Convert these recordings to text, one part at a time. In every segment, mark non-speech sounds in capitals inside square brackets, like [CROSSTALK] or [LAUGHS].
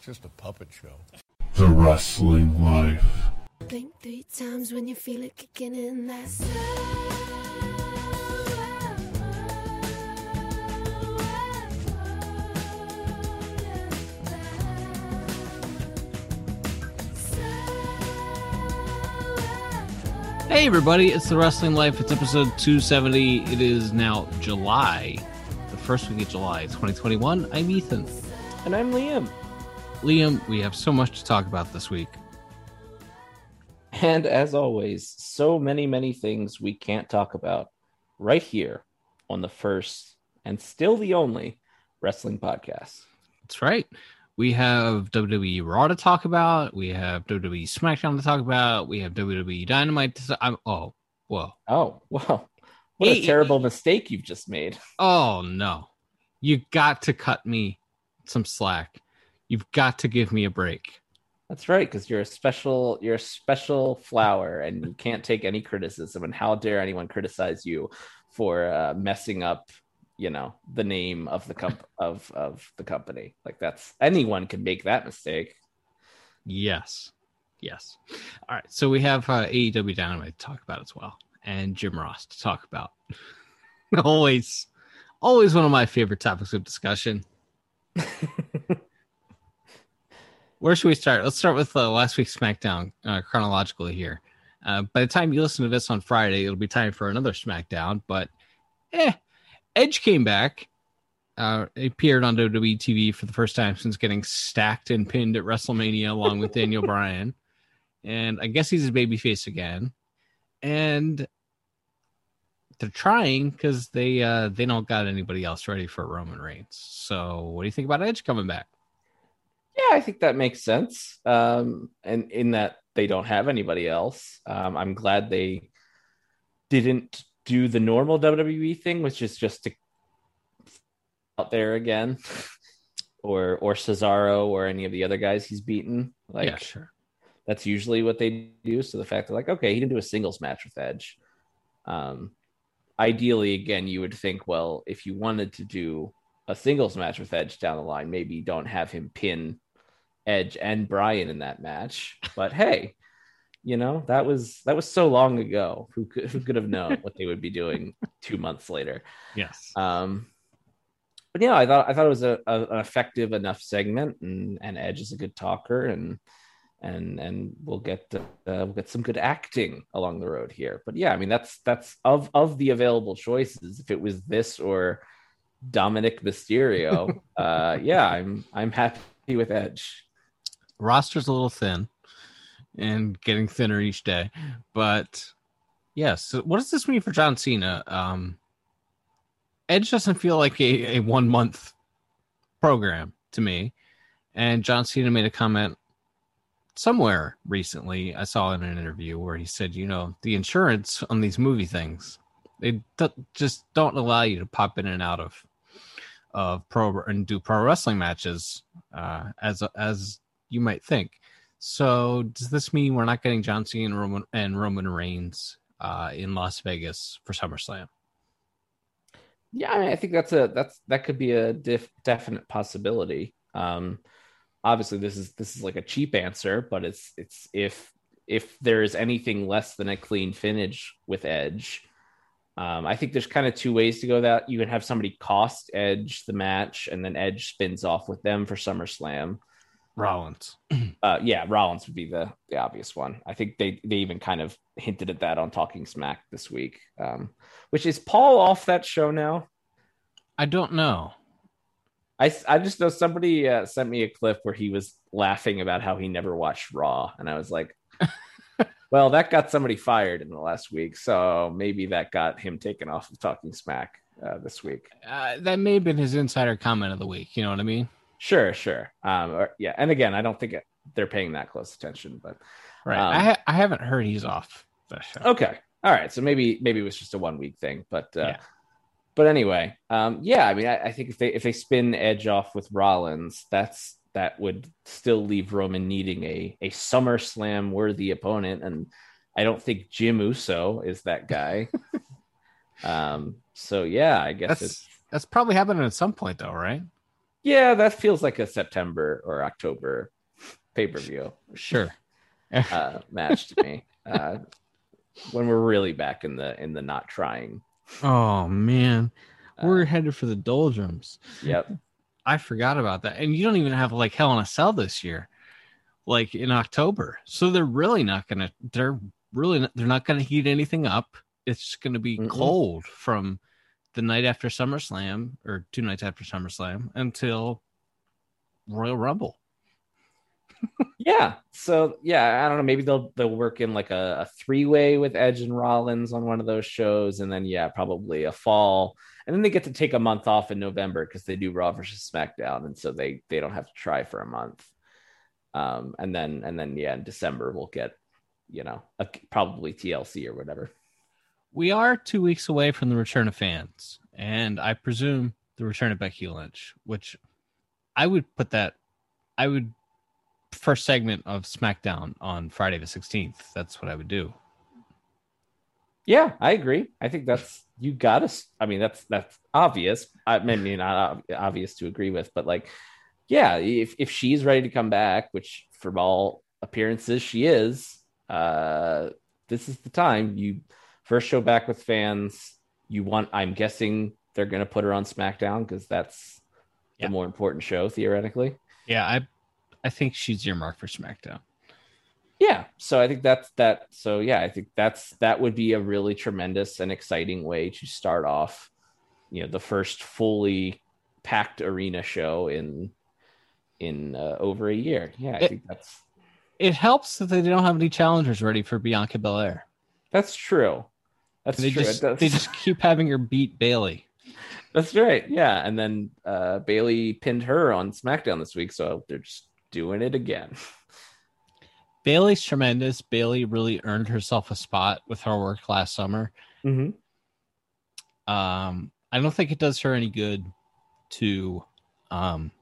just a puppet show. The Wrestling Life. Think three times when you feel it kicking in. That's Hey everybody, it's the Wrestling Life. It's episode 270. It is now July, the first week of July, 2021. I'm Ethan. And I'm Liam. Liam, we have so much to talk about this week. And as always, so many, many things we can't talk about right here on the first and still the only wrestling podcast. That's right. We have WWE Raw to talk about. We have WWE SmackDown to talk about. We have WWE Dynamite to I'm, Oh, whoa. Oh, wow. What a terrible mistake you've just made. Oh, no. You got to cut me some slack. You've got to give me a break. That's right, because you're a special, you're a special flower, and you can't take any criticism. And how dare anyone criticize you for uh, messing up, you know, the name of the comp [LAUGHS] of of the company? Like that's anyone can make that mistake. Yes. Yes. All right. So we have uh, AEW Dynamite to talk about as well, and Jim Ross to talk about. [LAUGHS] always, always one of my favorite topics of discussion. [LAUGHS] Where should we start? Let's start with uh, last week's SmackDown uh, chronologically here. Uh, by the time you listen to this on Friday, it'll be time for another SmackDown. But, eh, Edge came back. Uh, appeared on WWE TV for the first time since getting stacked and pinned at WrestleMania along with Daniel [LAUGHS] Bryan. And I guess he's a babyface again. And they're trying because they uh, they don't got anybody else ready for Roman Reigns. So what do you think about Edge coming back? Yeah, I think that makes sense. Um, and in that they don't have anybody else. Um, I'm glad they didn't do the normal WWE thing, which is just to out there again, [LAUGHS] or or Cesaro or any of the other guys he's beaten. Like yeah, sure. that's usually what they do. So the fact that like, okay, he didn't do a singles match with Edge. Um, ideally, again, you would think, well, if you wanted to do a singles match with Edge down the line, maybe you don't have him pin Edge and Bryan in that match. But hey, you know that was that was so long ago. Who could who could have known what they would be doing [LAUGHS] two months later? Yes. Um, but yeah, I thought I thought it was a, a an effective enough segment, and and Edge is a good talker, and and and we'll get uh, we'll get some good acting along the road here. But yeah, I mean that's that's of of the available choices. If it was this or Dominik Mysterio, [LAUGHS] uh, yeah, I'm I'm happy with Edge. roster's a little thin and getting thinner each day. But yes, so what does this mean for John Cena? Um, Edge doesn't feel like a, a one month program to me. And John Cena made a comment somewhere recently. I saw in an interview where he said, you know, the insurance on these movie things, they d- just don't allow you to pop in and out of of pro and do pro wrestling matches uh, as as you might think. So does this mean we're not getting John Cena and Roman, and Roman Reigns uh, in Las Vegas for SummerSlam? Yeah, I, mean, I think that's a that's that could be a def, definite possibility. Um, obviously, this is this is like a cheap answer, but it's it's if if there is anything less than a clean finish with Edge, um, I think there's kind of two ways to go. That you can have somebody cost Edge the match, and then Edge spins off with them for SummerSlam. Rollins. [CLEARS THROAT] Uh, yeah, Rollins would be the the obvious one. I think they they even kind of hinted at that on Talking Smack this week. Um, which is Paul off that show now? I don't know. I, I just know somebody uh, sent me a clip where he was laughing about how he never watched Raw, and I was like, [LAUGHS] "Well, that got somebody fired in the last week, so maybe that got him taken off of Talking Smack uh, this week." Uh, that may have been his insider comment of the week. You know what I mean? Sure, sure, um, or, yeah. And again, I don't think it, they're paying that close attention, but Right. Um, I ha- I haven't heard he's off the show. okay, all right. So maybe maybe it was just a one week thing, but uh, Yeah. but anyway, um, yeah. I mean, I, I think if they if they spin Edge off with Rollins, that's that would still leave Roman needing a a SummerSlam worthy opponent, and I don't think Jim Uso is that guy. [LAUGHS] um, so yeah, I guess That's it's that's probably happening at some point though, right? Yeah, that feels like a September or October pay per view Sure. [LAUGHS] uh, match to me. Uh, when we're really back in the in the not trying. Oh man, Uh, we're headed for the doldrums. Yep. I forgot about that. And you don't even have like Hell in a Cell this year, like in October. So they're really not gonna. They're really not, they're not gonna heat anything up. It's gonna be Mm-mm. cold from the night after SummerSlam or two nights after SummerSlam until Royal Rumble. [LAUGHS] Yeah. So yeah, I don't know. Maybe they'll they'll work in like a, a three way with Edge and Rollins on one of those shows, and then yeah, probably a fall, and then they get to take a month off in November because they do Raw versus SmackDown, and so they they don't have to try for a month. Um, and then and then yeah, in December we'll get you know a, probably TLC or whatever. We are two weeks away from the return of fans, and I presume the return of Becky Lynch, which I would put that. I would first segment of SmackDown on Friday the sixteenth. That's what I would do. Yeah, I agree. I think that's you got to. I mean, that's that's obvious. I mean, not obvious to agree with, but like, yeah, if if she's ready to come back, which from all appearances she is, uh, this is the time. You first show back with fans. You want. I'm guessing they're going to put her on SmackDown because that's Yeah. the more important show theoretically. Yeah, I I think she's earmarked for SmackDown. Yeah. So i think that's that so yeah i think that's that would be a really tremendous and exciting way to start off you know the first fully packed arena show in in uh, over a year. Yeah i It- think that's It helps that they don't have any challengers ready for Bianca Belair. that's true. That's They true. Just they just keep having her beat Bayley. that's right. Yeah. And then uh bayley pinned her on smackdown this week so they're just doing it again [LAUGHS] Bayley's tremendous. Bayley really earned herself a spot with her work last summer. mm-hmm. Um, I don't think it does her any good to um,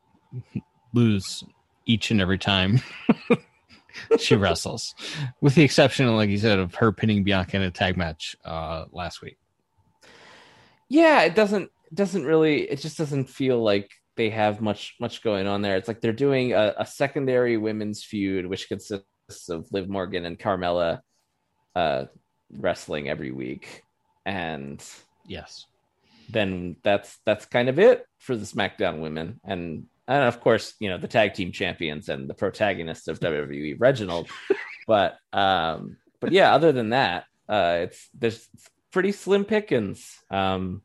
lose each and every time [LAUGHS] she wrestles, with the exception, like you said, of her pinning Bianca in a tag match uh, last week. yeah it doesn't doesn't really it just doesn't feel like they have much much going on there it's like they're doing a, a secondary women's feud which consists of liv morgan and carmella uh wrestling every week. And Yes. then that's that's kind of it for the smackdown women. And and of course you know the tag team champions and the protagonists of wwe reginald. [LAUGHS] But um but yeah other than that uh it's there's pretty slim pickings. Um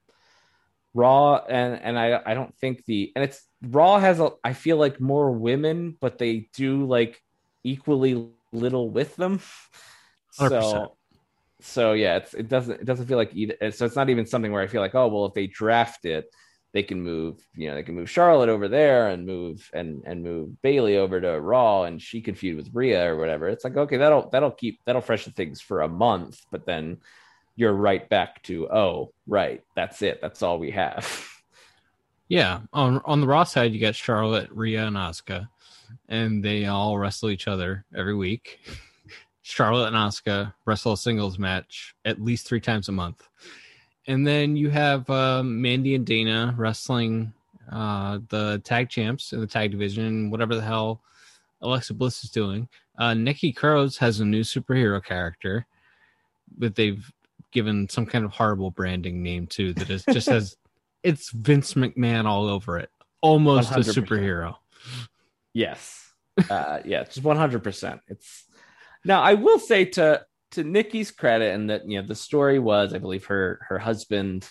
raw and and i i don't think the and it's raw has a i feel like more women but they do like equally little with them [LAUGHS] 100%. so so yeah it's it doesn't it doesn't feel like either so it's not even something where i feel like oh well if they draft it they can move you know they can move charlotte over there and move and and move bayley over to raw and she can feud with Rhea or whatever it's like okay that'll that'll keep that'll freshen things for a month but then you're right back to oh right that's it that's all we have [LAUGHS] Yeah. On on the Raw side, you got Charlotte, Rhea, and Asuka, and they all wrestle each other every week. Charlotte and Asuka wrestle a singles match at least three times a month, and then you have um, Mandy and Dana wrestling uh, the tag champs in the tag division, whatever the hell Alexa Bliss is doing. Uh, Nikki Cross has a new superhero character that they've given some kind of horrible branding name to that is just [LAUGHS] has it's Vince McMahon all over it. Almost a 100%. superhero. Yes. Uh, yeah, just [LAUGHS] one hundred percent. It's now I will say to to Nikki's credit, and that you know the story was, I believe her her husband,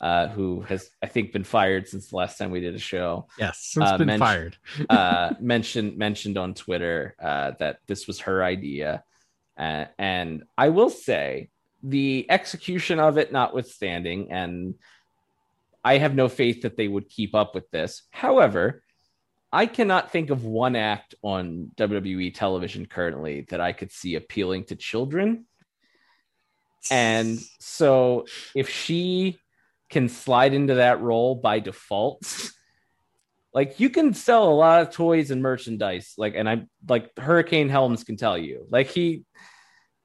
uh, who has I think been fired since the last time we did a show, Yes, since Uh, been mention- fired. uh, mentioned mentioned on Twitter uh, that this was her idea, uh, and I will say the execution of it, notwithstanding, and I have no faith that they would keep up with this. However, I cannot think of one act on WWE television currently that I could see appealing to children. And so if she can slide into that role by default, [LAUGHS] like you can sell a lot of toys and merchandise. Like, and I'm like Hurricane Helms can tell you, like he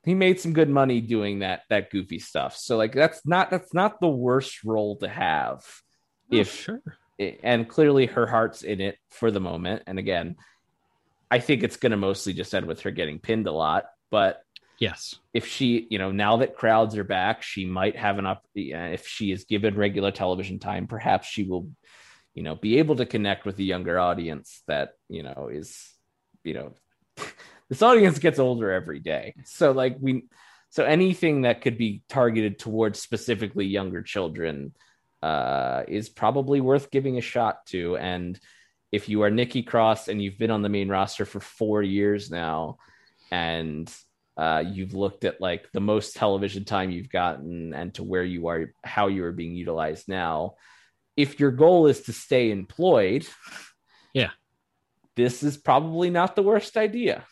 he made some good money doing that that goofy stuff. So like that's not that's not the worst role to have Oh, if sure. And clearly her heart's in it for the moment. And again, I think it's going to mostly just end with her getting pinned a lot. But Yes. if she, you know, now that crowds are back, she might have an up. If she is given regular television time, perhaps she will, you know, be able to connect with the younger audience that you know is, you know, [LAUGHS] this audience gets older every day. So like we, so anything that could be targeted towards specifically younger children uh, is probably worth giving a shot to. And if you are Nikki Cross and you've been on the main roster for four years now, and uh, you've looked at like the most television time you've gotten and to where you are, how you are being utilized now. If your goal is to stay employed, Yeah. this is probably not the worst idea.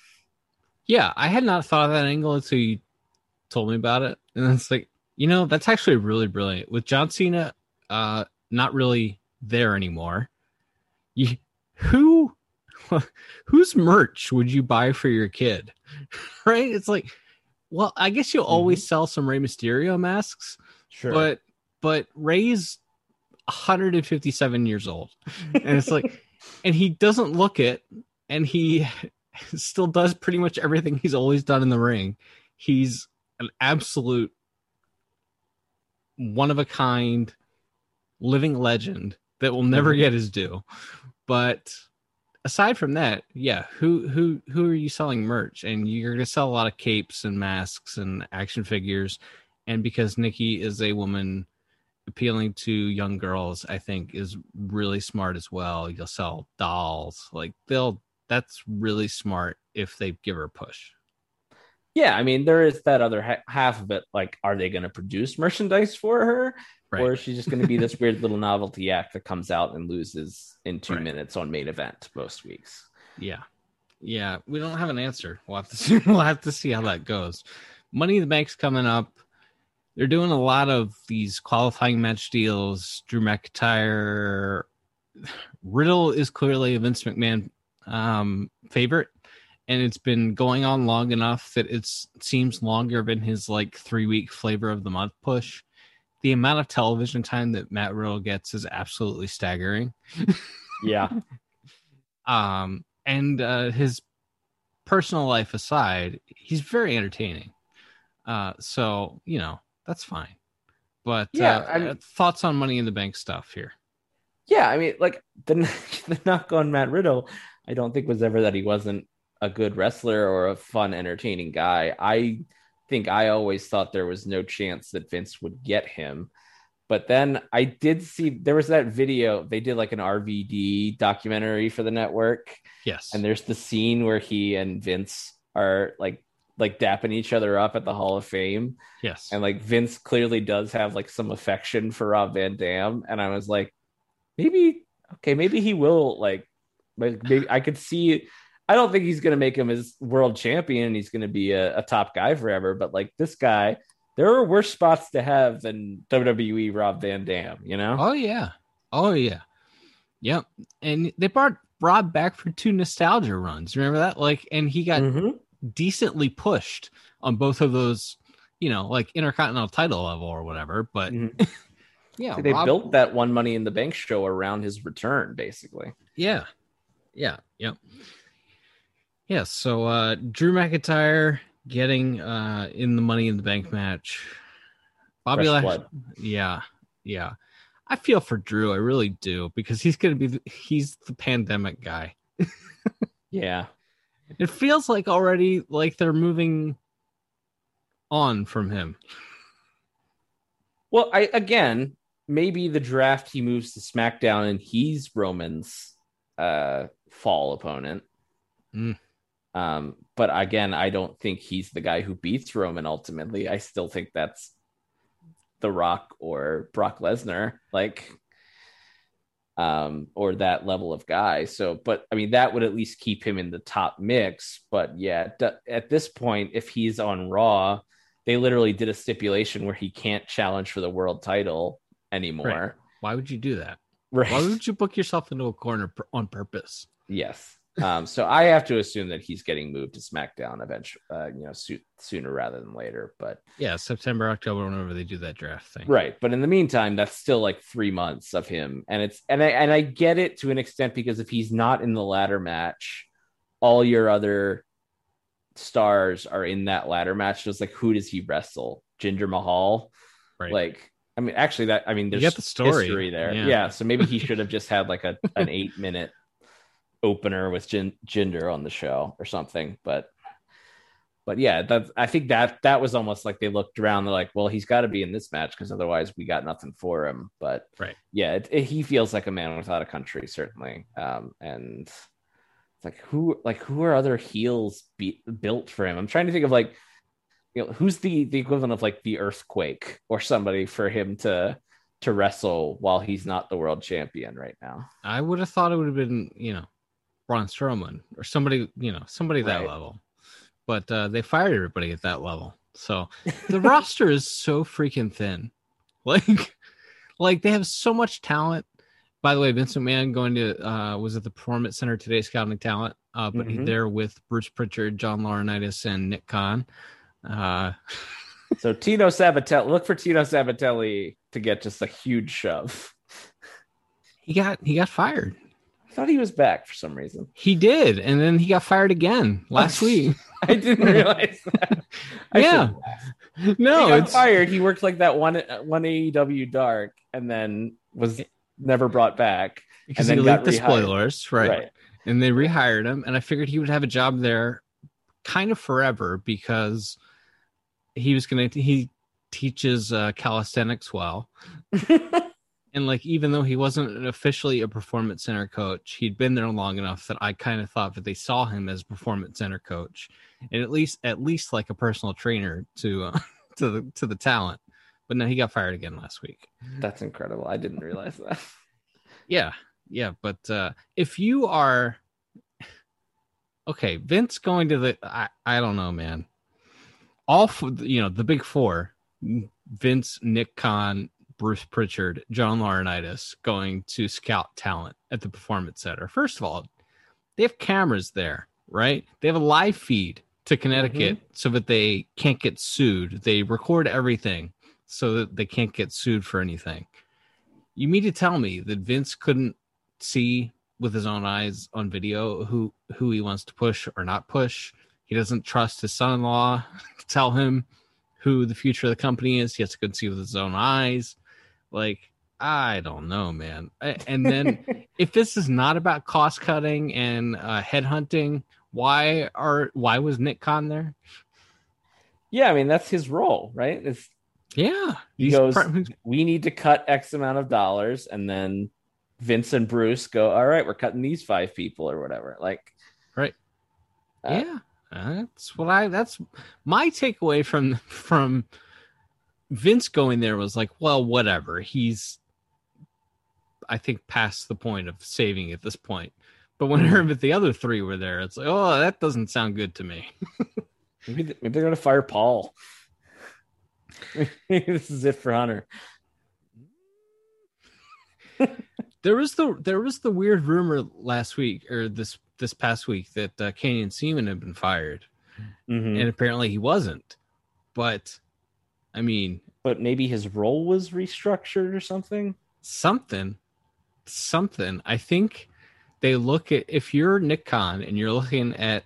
Yeah, I had not thought of that angle until you told me about it, and it's like, you know, that's actually really brilliant. With John Cena, uh, not really there anymore. You, who, [LAUGHS] whose merch would you buy for your kid? [LAUGHS] right? It's like, well, I guess you'll always sell some Rey Mysterio masks, Sure. but but Rey's 157 years old, [LAUGHS] and it's like, and he doesn't look it, and he still does pretty much everything he's always done in the ring. He's an absolute one of a kind living legend that will never Mhm. get his due. But aside from that, yeah, who who who are you selling merch? And you're gonna sell a lot of capes and masks and action figures. And because Nikki is a woman appealing to young girls, I think is really smart as well. You'll sell dolls. Like they'll that's really smart if they give her a push. Yeah, I mean, there is that other ha- half of it. Like, are they going to produce merchandise for her? Right. Or is she just going to be this weird little novelty act that comes out and loses in two Right. minutes on main event most weeks? Yeah. Yeah. We don't have an answer. We'll have to see [LAUGHS] we'll have to see how that goes. Money in the Bank's coming up. They're doing a lot of these qualifying match deals. Drew McIntyre [SIGHS] Riddle is clearly a Vince McMahon um favorite. And it's been going on long enough that it's seems longer than his like three week flavor of the month push. The amount of television time that Matt Riddle gets is absolutely staggering. [LAUGHS] Yeah. um and uh his personal life aside he's very entertaining uh so you know that's fine but Yeah, uh, I mean- uh, thoughts on money in the bank stuff here yeah, I mean, like the [LAUGHS] the knock on Matt Riddle, I don't think was ever that he wasn't a good wrestler or a fun, entertaining guy. I think I always thought there was no chance that Vince would get him. But then I did see there was that video they did like an RVD documentary for the network, yes and there's the scene where he and Vince are like like dapping each other up at the Hall of Fame, yes and like Vince clearly does have like some affection for Rob Van Dam, and I was like, maybe okay, maybe he will like, like maybe I could see. I don't think he's gonna make him his world champion, and he's gonna be a, a top guy forever. But like this guy, there are worse spots to have than WWE Rob Van Dam. You know? oh yeah oh yeah yep and they brought rob back for two nostalgia runs remember that like and he got Mhm. decently pushed on both of those you know like intercontinental title level or whatever but Mhm. [LAUGHS] yeah they Rob- built that one Money in the Bank show around his return, basically. Yeah. Yeah. Yep. Yeah. So uh Drew McIntyre getting uh in the money in the bank match. Bobby Fresh Lash. blood. Yeah. Yeah. I feel for Drew. I really do because he's gonna be the, he's the pandemic guy. [LAUGHS] Yeah. It feels like already like they're moving on from him. Well, I again, maybe the draft he moves to SmackDown and he's Roman's uh fall opponent. Mm. Um, but again, I don't think he's the guy who beats Roman ultimately. I still think that's The Rock or Brock Lesnar, like um or that level of guy. So, but I mean that would at least keep him in the top mix, but yeah, d- at this point if he's on Raw, they literally did a stipulation where he can't challenge for the world title anymore. Why would you do that? Right. Why would you book yourself into a corner on purpose? Yes. Um, so I have to assume that he's getting moved to SmackDown eventually, uh, you know, so- sooner rather than later. But Yeah, September, October, whenever they do that draft thing. right, but in the meantime, that's still like three months of him, and it's and I and I get it to an extent because if he's not in the ladder match, all your other stars are in that ladder match. Just like who does he wrestle? Jinder Mahal, Right. like. I mean, actually, that I mean, You there's get the story. history there. Yeah. Yeah. so maybe he [LAUGHS] should have just had like a an eight minute opener with Jin, Jinder on the show or something. But but yeah, that I think that that was almost like they looked around. They're like, well, he's got to be in this match because otherwise we got nothing for him. But Right. yeah, it, it- he feels like a man without a country, certainly. Um, and it's like who like who are other heels be, built for him? I'm trying to think of like you know who's the the equivalent of like the earthquake or somebody for him to to wrestle while he's not the world champion right now. I would have thought it would have been, you know, Braun Strowman or somebody, you know, somebody that level. But uh, they fired everybody at that level. So the [LAUGHS] roster is so freaking thin. [LAUGHS] Like, like they have so much talent. By the way, Vince McMahon going to uh, was at the Performance Center today scouting talent, uh, but Mhm. there with Bruce Pritchard, John Laurinaitis, and Nick Khan. Uh, [LAUGHS] So Tino Sabbatelli, look for Tino Sabbatelli to get just a huge shove. he got he got fired. I thought he was back for some reason. He did, and then he got fired again last [LAUGHS] week. I didn't [LAUGHS] realize that. I Yeah. No, he got it's fired. He worked like that one one AEW Dark, and then was never brought back. because and he leaked the spoilers, right. And they rehired him, and I figured he would have a job there, kind of forever because he was gonna he teaches uh, calisthenics well, [LAUGHS] and like even though he wasn't officially a performance center coach, he'd been there long enough that I kind of thought that they saw him as performance center coach, and at least at least like a personal trainer to uh, [LAUGHS] to the to the talent. But no, he got fired again last week. That's incredible. I didn't realize that. [LAUGHS] Yeah, yeah, but uh if you are [SIGHS] okay, Vince going to the I, I don't know, man. All f- you know, the big four: Vince, Nick Khan, Bruce Pritchard, John Laurinaitis going to scout talent at the performance center. First of all, they have cameras there, right? They have a live feed to Connecticut mm-hmm. so that they can't get sued. They record everything so that they can't get sued for anything. You mean to tell me that Vince couldn't see with his own eyes on video who who he wants to push or not push? He doesn't trust his son-in-law [LAUGHS] to tell him who the future of the company is. He has to go and see with his own eyes. Like I don't know, man. And then [LAUGHS] if this is not about cost cutting and uh, headhunting, why are why was Nick Khan there? yeah, I mean that's his role, right? It's Yeah, He goes- pr- we need to cut X amount of dollars, and then Vince and Bruce go, all right, we're cutting these five people or whatever. Like, Right. uh, yeah, that's what I. That's my takeaway from from Vince going there was like, well, whatever. He's, I think, past the point of saving at this point. But when I heard that the other three were there, it's like, oh, that doesn't sound good to me. [LAUGHS] maybe, maybe they're gonna fire Paul. [LAUGHS] This is it for Hunter. [LAUGHS] There was the there was the weird rumor last week or this this past week that uh, Canyon Ceman had been fired, Mhm. and apparently he wasn't. But I mean, But maybe his role was restructured or something. something. Something. I think they look at if you're nick khan and you're looking at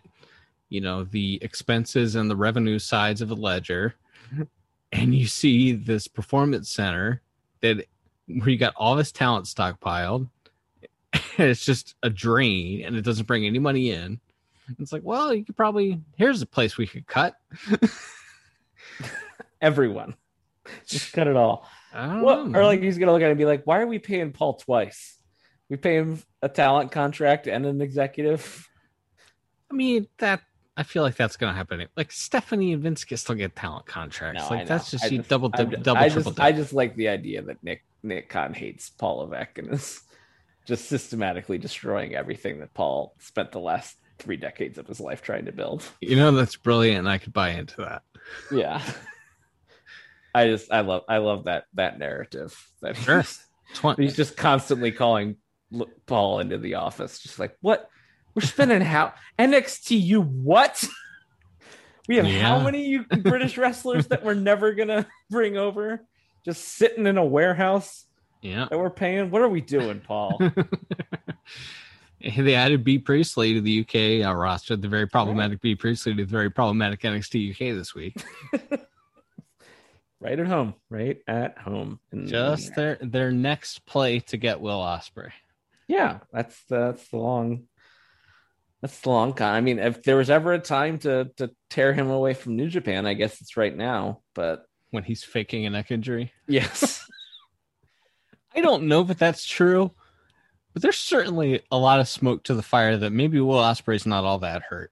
you know the expenses and the revenue sides of a ledger [LAUGHS] and you see this performance center that where you got all this talent stockpiled [LAUGHS] and it's just a drain and it doesn't bring any money in. It's like well you could probably here's a place we could cut [LAUGHS] Everyone, [LAUGHS] just cut it all. What? know, Or like he's gonna look at it and be like, why are we paying Paul twice? We pay him a talent contract and an executive. I mean that I feel like that's gonna happen. Like Stephanie and Vince get still get talent contracts. No, like that's just I you double I'm double just- I triple. just, I just like the idea that Nick Nick Khan hates Paul Levesque and is [LAUGHS] just systematically destroying everything that Paul spent the last three decades of his life trying to build. you know that's brilliant. and I could buy into that. Yeah. [LAUGHS] I just I love I love that that narrative that Sure. he's, [LAUGHS] he's just constantly calling Paul into the office, just like what We're spending [LAUGHS] how NXT you what? [LAUGHS] We have how many you British wrestlers that we're never gonna bring over? Just sitting in a warehouse Yeah. that we're paying. What are we doing, Paul? they added Bea Priestley to the UK uh, roster, the very problematic Bea Priestley to the very problematic NXT UK this week. Right at home, right at home. And- Just their their next play to get Will Ospreay. yeah, that's that's the long. That's the long con. I mean, if there was ever a time to to tear him away from New Japan, I guess it's right now. But when he's faking a neck injury. yes, [LAUGHS] I don't know if that's true, but there's certainly a lot of smoke to the fire that maybe Will Ospreay's not all that hurt.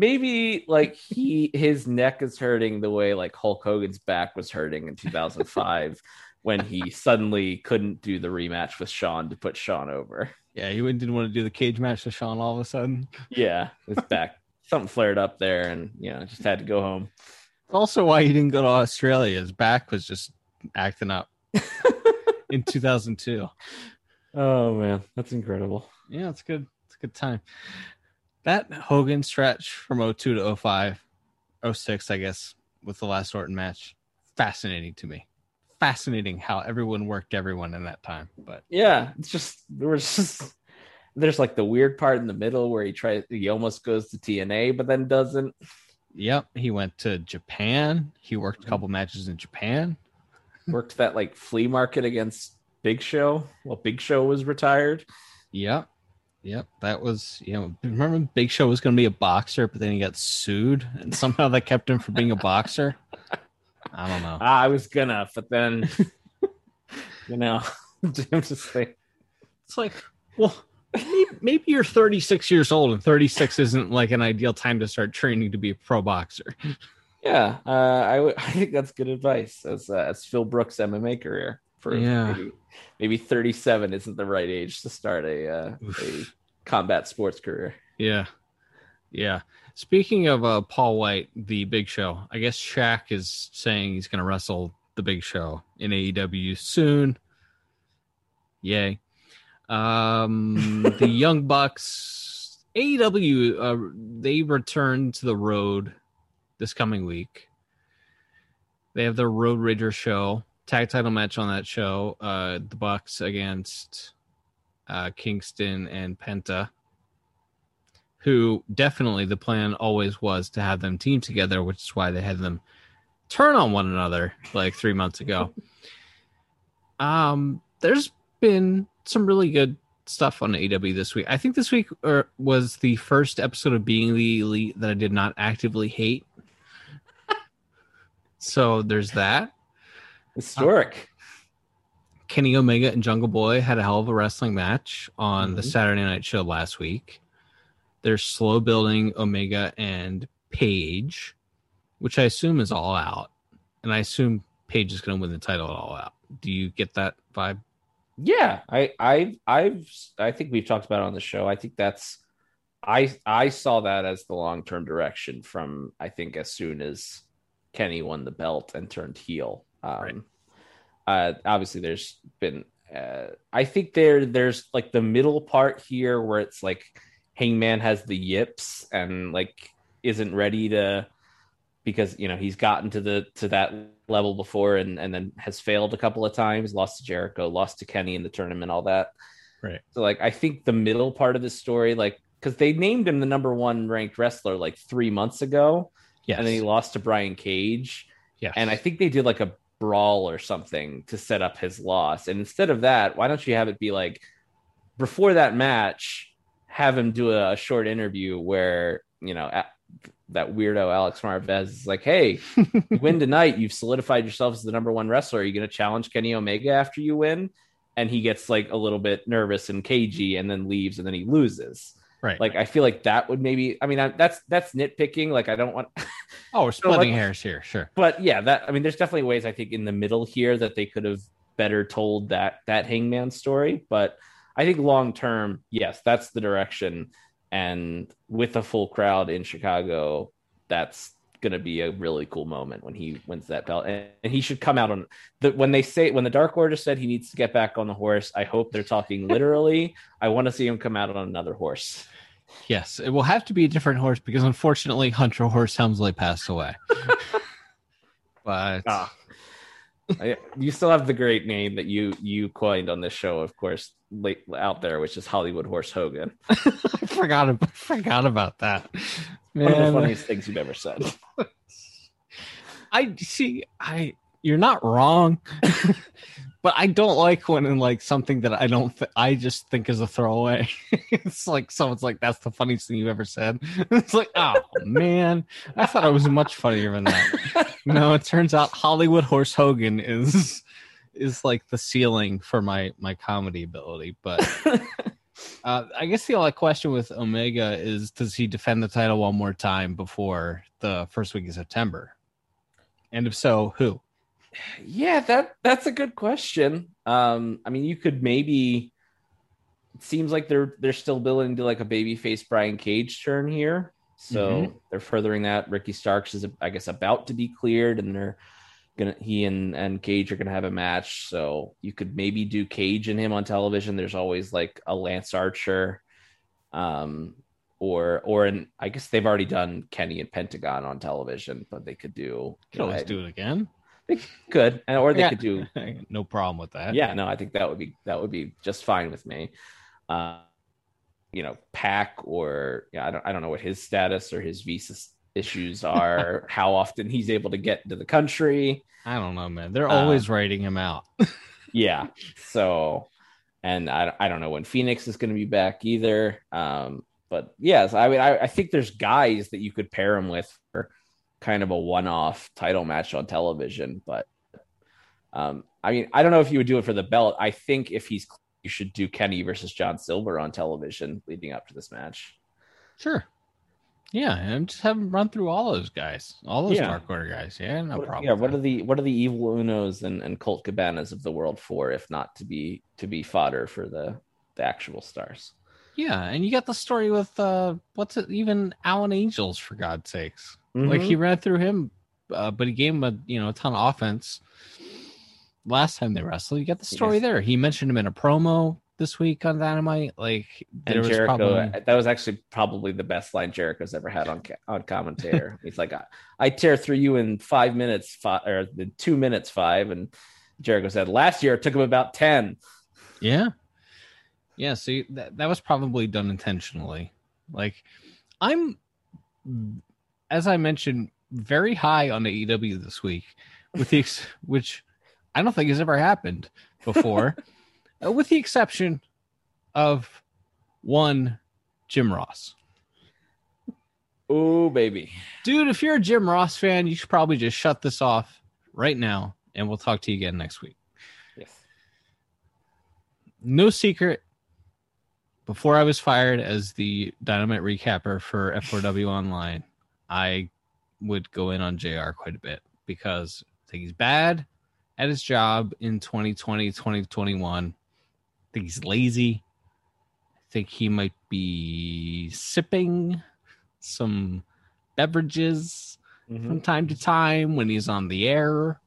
Maybe like he his neck is hurting the way like Hulk Hogan's back was hurting in 2005 [LAUGHS] when he suddenly couldn't do the rematch with Shawn to put Shawn over. Yeah, he didn't want to do the cage match with Shawn all of a sudden. Yeah, his back something flared up there, and you know just had to go home. Also, why he didn't go to Australia. His back was just acting up [LAUGHS] in 2002. Oh man, that's incredible. Yeah, it's good. It's a good time. That Hogan stretch from 02 to 05, 06, I guess, with the last Orton match, fascinating to me. Fascinating how everyone worked everyone in that time. But Yeah, it's just there was just there's like the weird part in the middle where he tries he almost goes to TNA but then doesn't. Yep, he went to Japan. He worked a couple mm-hmm. matches in Japan. [LAUGHS] Worked that like flea market against Big Show while Big Show was retired. Yep, yep. That was you know remember Big Show was going to be a boxer, but then he got sued, and somehow that kept him from being a boxer. I don't know. I was gonna, but then [LAUGHS] you know, [LAUGHS] just like It's like, well, maybe, maybe you're 36 years old, and 36 isn't like an ideal time to start training to be a pro boxer. yeah, uh, I w- [LAUGHS] I think that's good advice as uh, as Phil Brooks' MMA career. For Yeah. maybe, maybe 37 isn't the right age to start a uh, a combat sports career. Yeah, yeah. Speaking of uh, Paul White, the Big Show, I guess Shaq is saying he's going to wrestle the Big Show in AEW soon. Yay. Um, [LAUGHS] the Young Bucks, AEW, uh, they return to the road this coming week. They have their Road Rager show, tag title match on that show. Uh, the Bucks against uh, Kingston and Penta who definitely the plan always was to have them team together, which is why they had them turn on one another like three months ago. [LAUGHS] um, there's been some really good stuff on AEW this week. I think this week er, was the first episode of Being the Elite that I did not actively hate. [LAUGHS] so there's that. Historic. Kenny Omega and Jungle Boy had a hell of a wrestling match on the Mhm. Saturday night show last week. They're slow building Omega and Page, which I assume is all out. And I assume Page is going to win the title at all out. Do you get that vibe? Yeah, I, I, I've, I think we've talked about it on the show. I think that's, I, I saw that as the long term direction from I think as soon as Kenny won the belt and turned heel. Um, Right. uh, obviously, there's been, uh, I think there, there's like the middle part here where it's like Hangman has the yips and like isn't ready to because you know he's gotten to the to that level before and and then has failed a couple of times lost to jericho lost to kenny in the tournament all that Right. so like i think the middle part of this story like because they named him the number one ranked wrestler like three months ago Yes. and then he lost to brian cage Yeah. and i think they did like a brawl or something to set up his loss. And instead of that why don't you have it be like before that match have him do a, a short interview where you know a- that weirdo alex marvez is like hey you win [LAUGHS] tonight. You've solidified yourself as the number one wrestler. Are you going to challenge kenny omega after you win? And he gets like a little bit nervous and cagey and then leaves and then he loses right. like i feel like that would maybe i mean I, that's that's nitpicking like i don't want [LAUGHS] oh, we're splitting like- hairs here. Sure. but yeah, that I mean, there's definitely ways I think in the middle here that they could have better told that that Hangman story. But I think long term, yes, that's the direction. And with a full crowd in Chicago, that's going to be a really cool moment when he wins that belt. And, and he should come out on the when they say when the Dark Order said he needs to get back on the horse. I hope they're talking literally. I want to see him come out on another horse. Yes, it will have to be a different horse because unfortunately Hunter Horse Helmsley passed away. [LAUGHS] but Ah. I- you still have the great name that you you coined on this show, of course, late out there, which is Hollywood Horse Hogan. [LAUGHS] I forgot about, forgot about that. One of the funniest things you've ever said. [LAUGHS] I see. I you're not wrong, [LAUGHS] but I don't like when in like something that I don't. Th- I just think is a throwaway. [LAUGHS] it's like someone's like, "That's the funniest thing you've ever said." it's like, oh man, I thought it was much funnier than that. no, it turns out Hollywood Horse Hogan is is like the ceiling for my my comedy ability. But uh, I guess the only question with Omega is, does he defend the title one more time before the first week of September? And if so, who? Yeah, that that's a good question. Um, I mean, you could maybe. It seems like they're they're still building to like a babyface Brian Cage turn here, so Mhm. they're furthering that. Ricky Starks is, I guess, about to be cleared, and they're gonna he and and Cage are gonna have a match. So you could maybe do Cage and him on television. There's always like a Lance Archer, um, or or an I guess they've already done Kenny and Pentagon on television, but they could do Could always do it again. They could, and or they Yeah. could do [LAUGHS] no problem with that. yeah no i think that would be that would be just fine with me uh you know PAC or yeah i don't i don't know what his status or his visa issues are [LAUGHS] how often he's able to get into the country I don't know, man. They're Uh, always writing him out. [LAUGHS] yeah so and i, I don't know when Fénix is going to be back either um but yes i mean I, I think there's guys that you could pair him with for kind of a one-off title match on television but um i mean i don't know if you would do it for the belt i think if he's you should do kenny versus john silver on television leading up to this match Sure. Yeah, and just have him run through all those guys, all those Yeah. dark order guys. Yeah, no What- problem. yeah what are the what are the evil unos and, and colt cabanas of the world for if not to be to be fodder for the the actual stars Yeah, and you got the story with uh what's it even Alan Angels for God's sakes. Like Mhm. he ran through him, uh, but he gave him a you know a ton of offense. Last time they wrestled, you got the story Yes. there. He mentioned him in a promo this week on Dynamite. Like there and was Jericho, probably uh, that was actually probably the best line Jericho's ever had on on commentator. [LAUGHS] He's like, I, "I tear through you in five minutes, five, or the two minutes five, and Jericho said, "Last year it took him about 10. Yeah. Yeah, see that that was probably done intentionally. Like I'm as I mentioned very high on AEW this week with the ex- [LAUGHS] which I don't think has ever happened before [LAUGHS] uh, with the exception of one Jim Ross. Oh baby, Dude, if you're a Jim Ross fan, you should probably just shut this off right now and we'll talk to you again next week. yes, no secret before I was fired as the dynamite recapper for F4W Online, I would go in on JR quite a bit because I think he's bad at his job in 2020, 2021. I think he's lazy. I think he might be sipping some beverages Mhm. from time to time when he's on the air.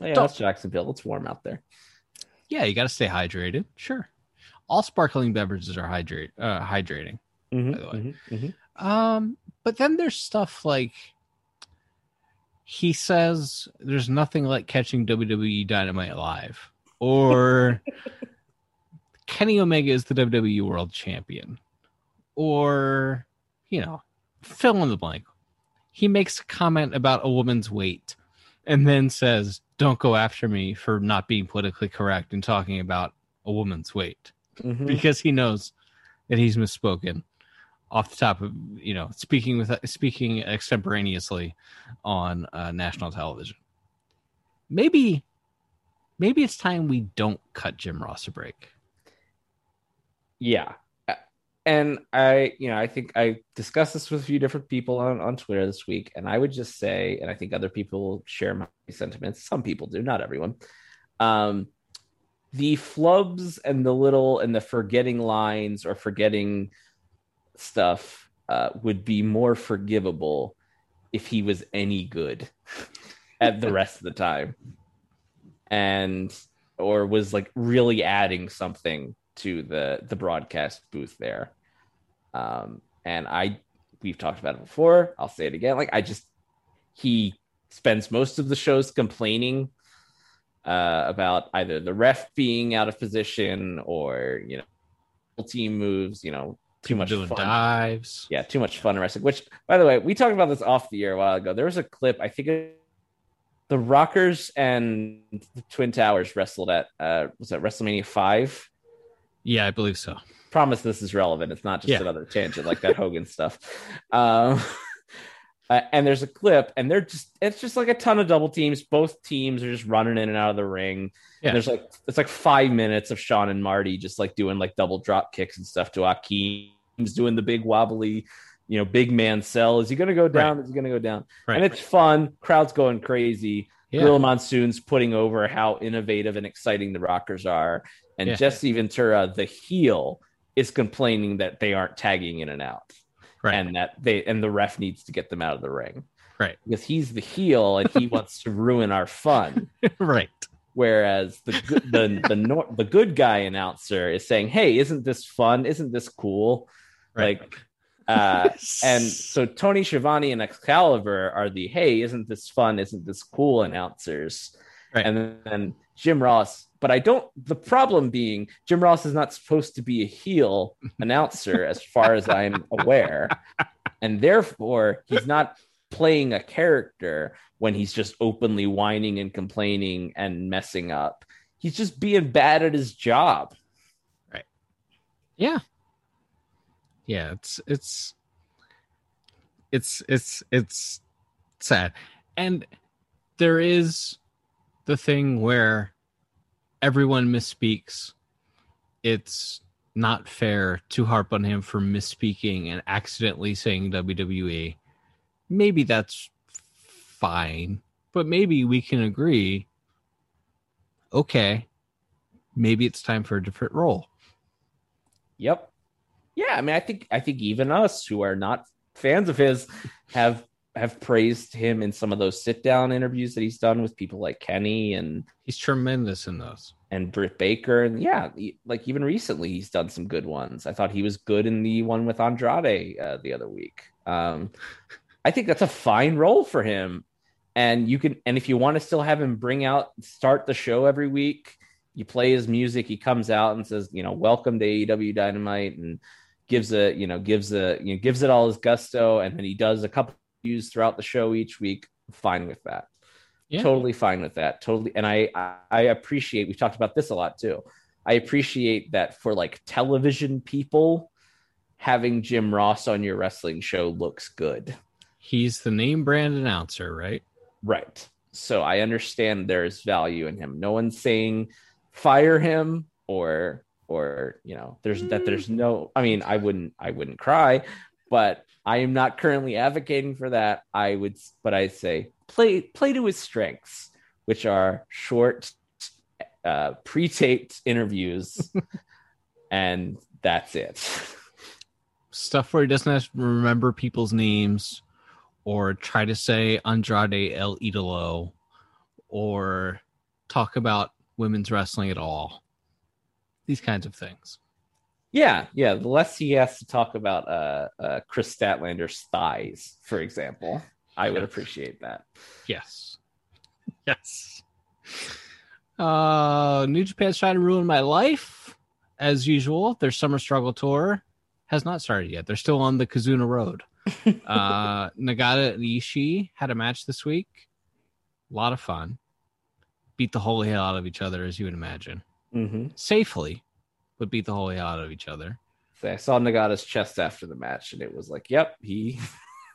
Oh, yeah, Don't- that's Jacksonville. It's warm out there. Yeah, you got to stay hydrated. Sure. All sparkling beverages are hydrate uh, hydrating. Mhm, By the way. mhm, mhm. Um, but then there's stuff like he says there's nothing like catching WWE Dynamite live, or [LAUGHS] Kenny Omega is the WWE World Champion, or you know, fill in the blank. He makes a comment about a woman's weight, and then says, "Don't go after me for not being politically correct and talking about a woman's weight." Mhm. because he knows that he's misspoken off the top of you know speaking with speaking extemporaneously on uh, national television. Maybe, maybe it's time we don't cut Jim Ross a break. Yeah. And I, you know, I think I discussed this with a few different people on, on Twitter this week, and I would just say, and I think other people share my sentiments. Some people do, not everyone. Um, the flubs and the little and the forgetting lines or forgetting stuff uh, would be more forgivable if he was any good [LAUGHS] at the rest of the time, and or was like really adding something to the the broadcast booth there. Um, and I, we've talked about it before. I'll say it again. Like I just, he spends most of the shows complaining uh, about either the ref being out of position or you know team moves. You know, too much doing fun. dives. Yeah, too much fun in wrestling. Which, by the way, we talked about this off the air a while ago. There was a clip. I think it, the Rockers and the Twin Towers wrestled at uh, was that WrestleMania five. Yeah, I believe so. Promise this is relevant. It's not just Yeah. another tangent like that Hogan [LAUGHS] stuff. Um, [LAUGHS] uh, and there's a clip, and they're just it's just like a ton of double teams. Both teams are just running in and out of the ring. Yeah. There's like it's like five minutes of Shawn and Marty just like doing like double drop kicks and stuff to Akeem's doing the big wobbly, you know, big man sell. Is he gonna go down? Is he gonna go down? Right. And it's fun. Crowd's going crazy. Yeah. Gorilla Monsoon's putting over how innovative and exciting the Rockers are. And Yeah. Jesse Ventura, the heel, is complaining that they aren't tagging in and out. Right. And that they and the ref needs to get them out of the ring. Right. Because he's the heel and he [LAUGHS] wants to ruin our fun. right. Whereas the good- the the nor- the good guy announcer is saying, "Hey, isn't this fun? Isn't this cool?" Right. Like, uh, [LAUGHS] and so Tony Schiavone and Excalibur are the "Hey, isn't this fun? Isn't this cool?" announcers, Right. and then Jim Ross. But I don't. The problem being, Jim Ross is not supposed to be a heel [LAUGHS] announcer, as far as I'm aware, and therefore he's not playing a character when he's just openly whining and complaining and messing up. He's just being bad at his job. Right. Yeah. Yeah, it's it's it's it's it's sad. And there is the thing where everyone misspeaks. It's not fair to harp on him for misspeaking and accidentally saying WWE. Maybe that's fine, but maybe we can agree okay, maybe it's time for a different role. Yep. Yeah, I mean, I think I think even us who are not fans of his have have praised him in some of those sit down interviews that he's done with people like Kenny and He's tremendous in those. and Britt Baker and yeah, like even recently he's done some good ones. I thought he was good in the one with Andrade uh, the other week. Um, [LAUGHS] I think that's a fine role for him, and you can and if you want to still have him bring out start the show every week, you play his music. He comes out and says, you know, welcome to AEW Dynamite, and gives a you know gives a you know gives it all his gusto, and then he does a couple views throughout the show each week. Fine with that Yeah. totally fine with that totally and I, I i appreciate we've talked about this a lot too i appreciate that for like television people having jim ross on your wrestling show looks good He's the name brand announcer, right? right so i understand there's value in him no one's saying fire him or or you know there's that there's no i mean i wouldn't i wouldn't cry but i am not currently advocating for that i would but i say play play to his strengths which are short uh pre-taped interviews [LAUGHS] and that's it Stuff where he doesn't have to remember people's names or try to say Andrade El Idolo or talk about women's wrestling at all. These kinds of things. Yeah yeah the less he has to talk about uh, uh kris statlander's thighs for example i would appreciate that Yes. Yes. Uh New Japan's trying to ruin my life. As usual, their summer struggle tour has not started yet. They're still on the Kizuna Road. [LAUGHS] uh Nagata and Ishii had a match this week. A lot of fun. Beat the holy hell out of each other, as you would imagine. mm-hmm. Safely, but beat the holy hell out of each other. So I saw Nagata's chest after the match, and it was like, "Yep, he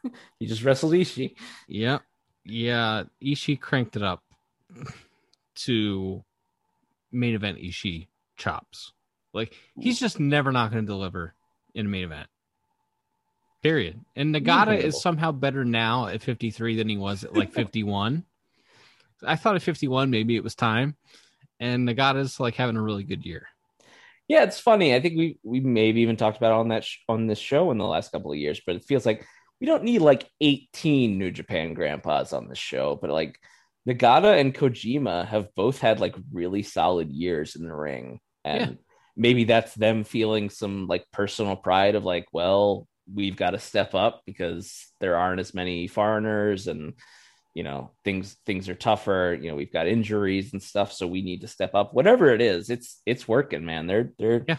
[LAUGHS] he just wrestled Ishii." Yep. Yeah. Ishii cranked it up to main event Ishii chops. Like he's just never not going to deliver in a main event. Period. And Nagata is somehow better now at 53 than he was at like [LAUGHS] 51. I thought at 51 maybe it was time. And Nagata's like having a really good year. Yeah, it's funny. I think we we maybe even talked about it on that sh- on this show in the last couple of years, but it feels like we don't need like 18 New Japan grandpas on the show, but like Nagata and Kojima have both had like really solid years in the ring, and maybe that's them feeling some like personal pride of like, well, we've got to step up because there aren't as many foreigners and you know things things are tougher you know we've got injuries and stuff so we need to step up whatever it is it's it's working man they're they're Yeah.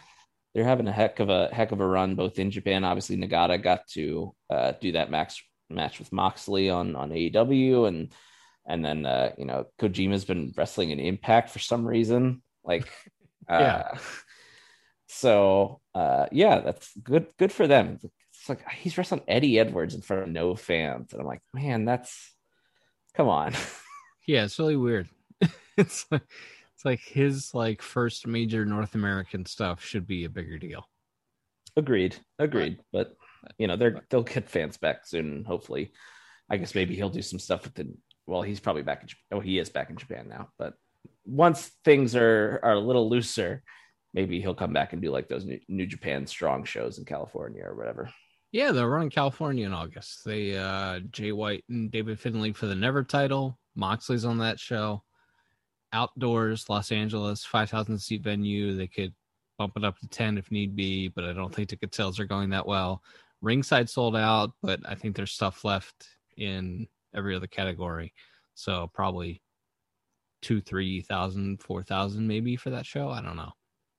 they're having a heck of a heck of a run both in japan obviously nagata got to uh, do that max match with moxley on on aew and and then uh you know kojima's been wrestling in impact for some reason like [LAUGHS] uh Yeah. [LAUGHS] so uh yeah that's good good for them it's like he's wrestling eddie edwards in front of no fans and i'm like man that's come on. [LAUGHS] Yeah, it's really weird. [LAUGHS] it's like it's like his like first major North American stuff should be a bigger deal. agreed agreed. But you know they're they'll get fans back soon hopefully. I guess maybe he'll do some stuff with the well he's probably back in japan oh he is back in japan now. But once things are are a little looser maybe he'll come back and do like those new, new japan strong shows in california or whatever Yeah, they're running California in August. They uh Jay White and David Finlay for the Never title. Moxley's on that show. Outdoors, Los Angeles, five thousand seat venue. They could bump it up to ten if need be, but I don't think ticket sales are going that well. Ringside sold out, but I think there's stuff left in every other category. So probably two, three thousand, four thousand maybe for that show. I don't know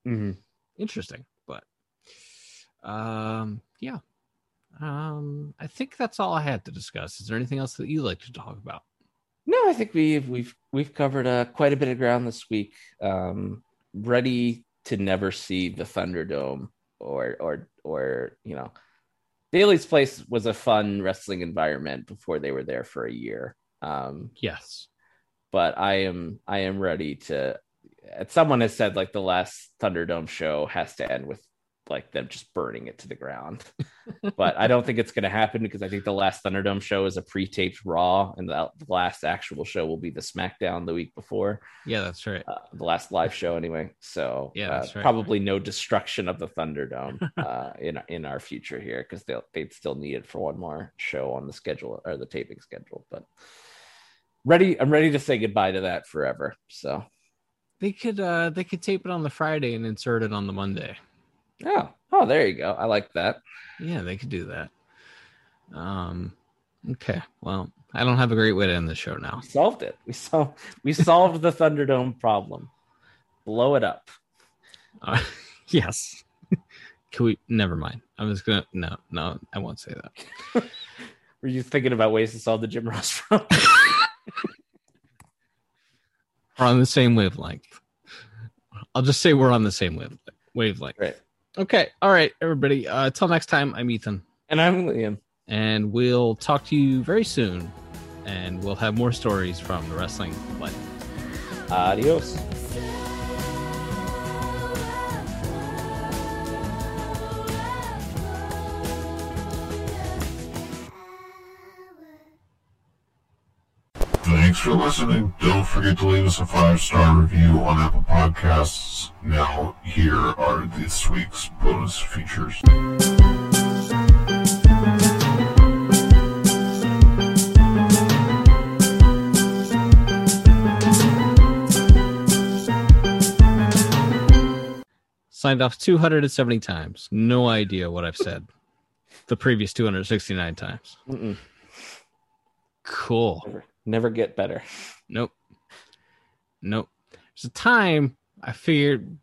mm-hmm. interesting but um yeah um i think that's all i had to discuss is there anything else that you'd like to talk about No, I think we've we've we've covered uh, quite a bit of ground this week. Um, ready to never see the Thunderdome or or or you know, Daily's Place was a fun wrestling environment before they were there for a year. Um, yes but I am I am ready to. Someone has said like the last Thunderdome show has to end with like them just burning it to the ground, [LAUGHS] but I don't think it's going to happen because I think the last Thunderdome show is a pre-taped Raw, and the last actual show will be the SmackDown the week before yeah that's right uh, the last live show anyway. So Yeah, uh, right. probably no destruction of the Thunderdome uh, [LAUGHS] in in our future here because they'll they'd still need it for one more show on the schedule or the taping schedule. But ready, I'm ready to say goodbye to that forever. So they could uh they could tape it on the friday and insert it on the monday oh oh there you go. I like that. yeah they could do that um okay well i don't have a great way to end the show now We solved it. We solved we solved the [LAUGHS] Thunderdome problem. Blow it up. uh, [LAUGHS] yes can we never mind i'm just gonna no no i won't say that [LAUGHS] Were you thinking about ways to solve the Jim Ross problem? we're on the same wavelength. I'll just say we're on the same wave wavelength. right. Okay. All right, everybody. Uh, until next time, I'm Ethan, And I'm Liam. and we'll talk to you very soon, and we'll have more stories from the wrestling life. Adios. Thanks for listening. Don't forget to leave us a five star review on Apple Podcasts. Now, here are this week's bonus features. Signed off 270 times. No idea what I've said the previous 269 times. Mm-mm. Cool. Never, get better. Nope. Nope. There's a time I figured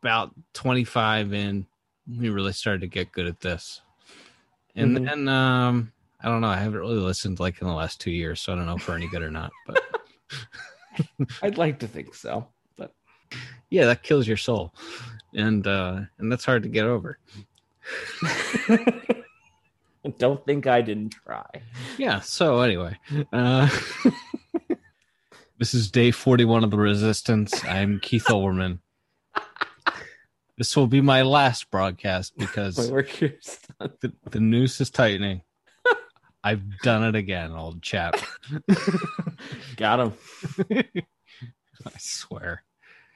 about 25 in, we really started to get good at this. And Mhm. then, um, I don't know. I haven't really listened like in the last two years, so I don't know if we're any good or not. But [LAUGHS] I'd like to think so, but yeah, that kills your soul, and uh, and that's hard to get over. [LAUGHS] [LAUGHS] don't think I didn't try. Yeah. So anyway, uh, [LAUGHS] this is day 41 of the Resistance. I'm Keith Olbermann. This will be my last broadcast because work here's done. the, the noose is tightening. I've done it again, old chap. [LAUGHS] Got him. I swear.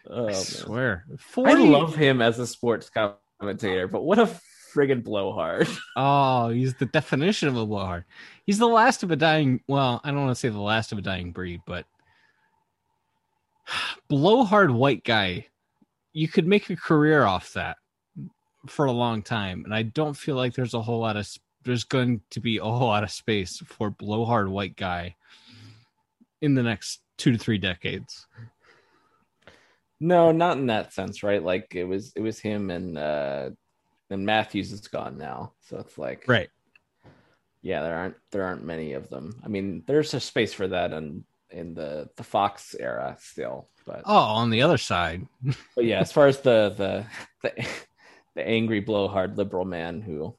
Oh, I man. swear. I love him as a sports commentator, but what a friggin' blowhard. [LAUGHS] Oh, he's the definition of a blowhard. He's the last of a dying. Well, I don't want to say the last of a dying breed, but [SIGHS] blowhard white guy you could make a career off that for a long time, and I don't feel like there's a whole lot of there's going to be a whole lot of space for blowhard white guy in the next two to three decades. No, not in that sense, right? Like it was it was him and uh and Matthews is gone now. So it's like Right. yeah, there aren't there aren't many of them. I mean, there's a space for that in in the the Fox era still, but Oh, on the other side. [LAUGHS] but yeah, as far as the the the, the angry blowhard liberal man who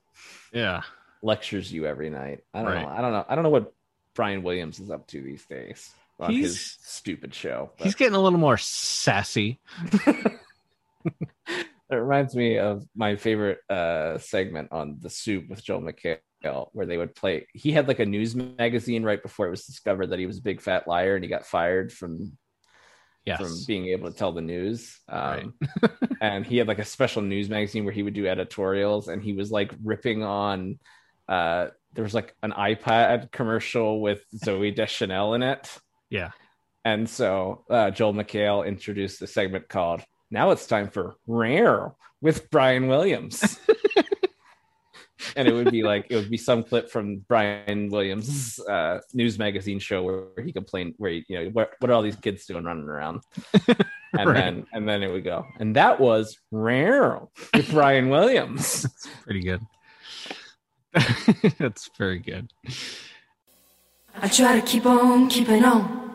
Yeah. lectures you every night. I don't Right. know. I don't know. I don't know what Brian Williams is up to these days on his stupid show. but- He's getting a little more sassy. [LAUGHS] [LAUGHS] It reminds me of my favorite uh, segment on The Soup with Joel McHale, where they would play. He had like a news magazine right before it was discovered that he was a big fat liar and he got fired from Yes. from being able to tell the news. Right. Um, [LAUGHS] and he had like a special news magazine where he would do editorials, and he was like ripping on. Uh, there was like an iPad commercial with Zooey [LAUGHS] Deschanel in it. Yeah. And so uh, Joel McHale introduced a segment called "Now It's Time for Rare" with Brian Williams. [LAUGHS] and it would be like it would be some clip from Brian Williams' uh, news magazine show where he complained, where he, you know what, what are all these kids doing running around, [LAUGHS] and Right. then and then it would go, and that was rare with Brian Williams. [LAUGHS] Pretty good. That's very good. I try to keep on keeping on.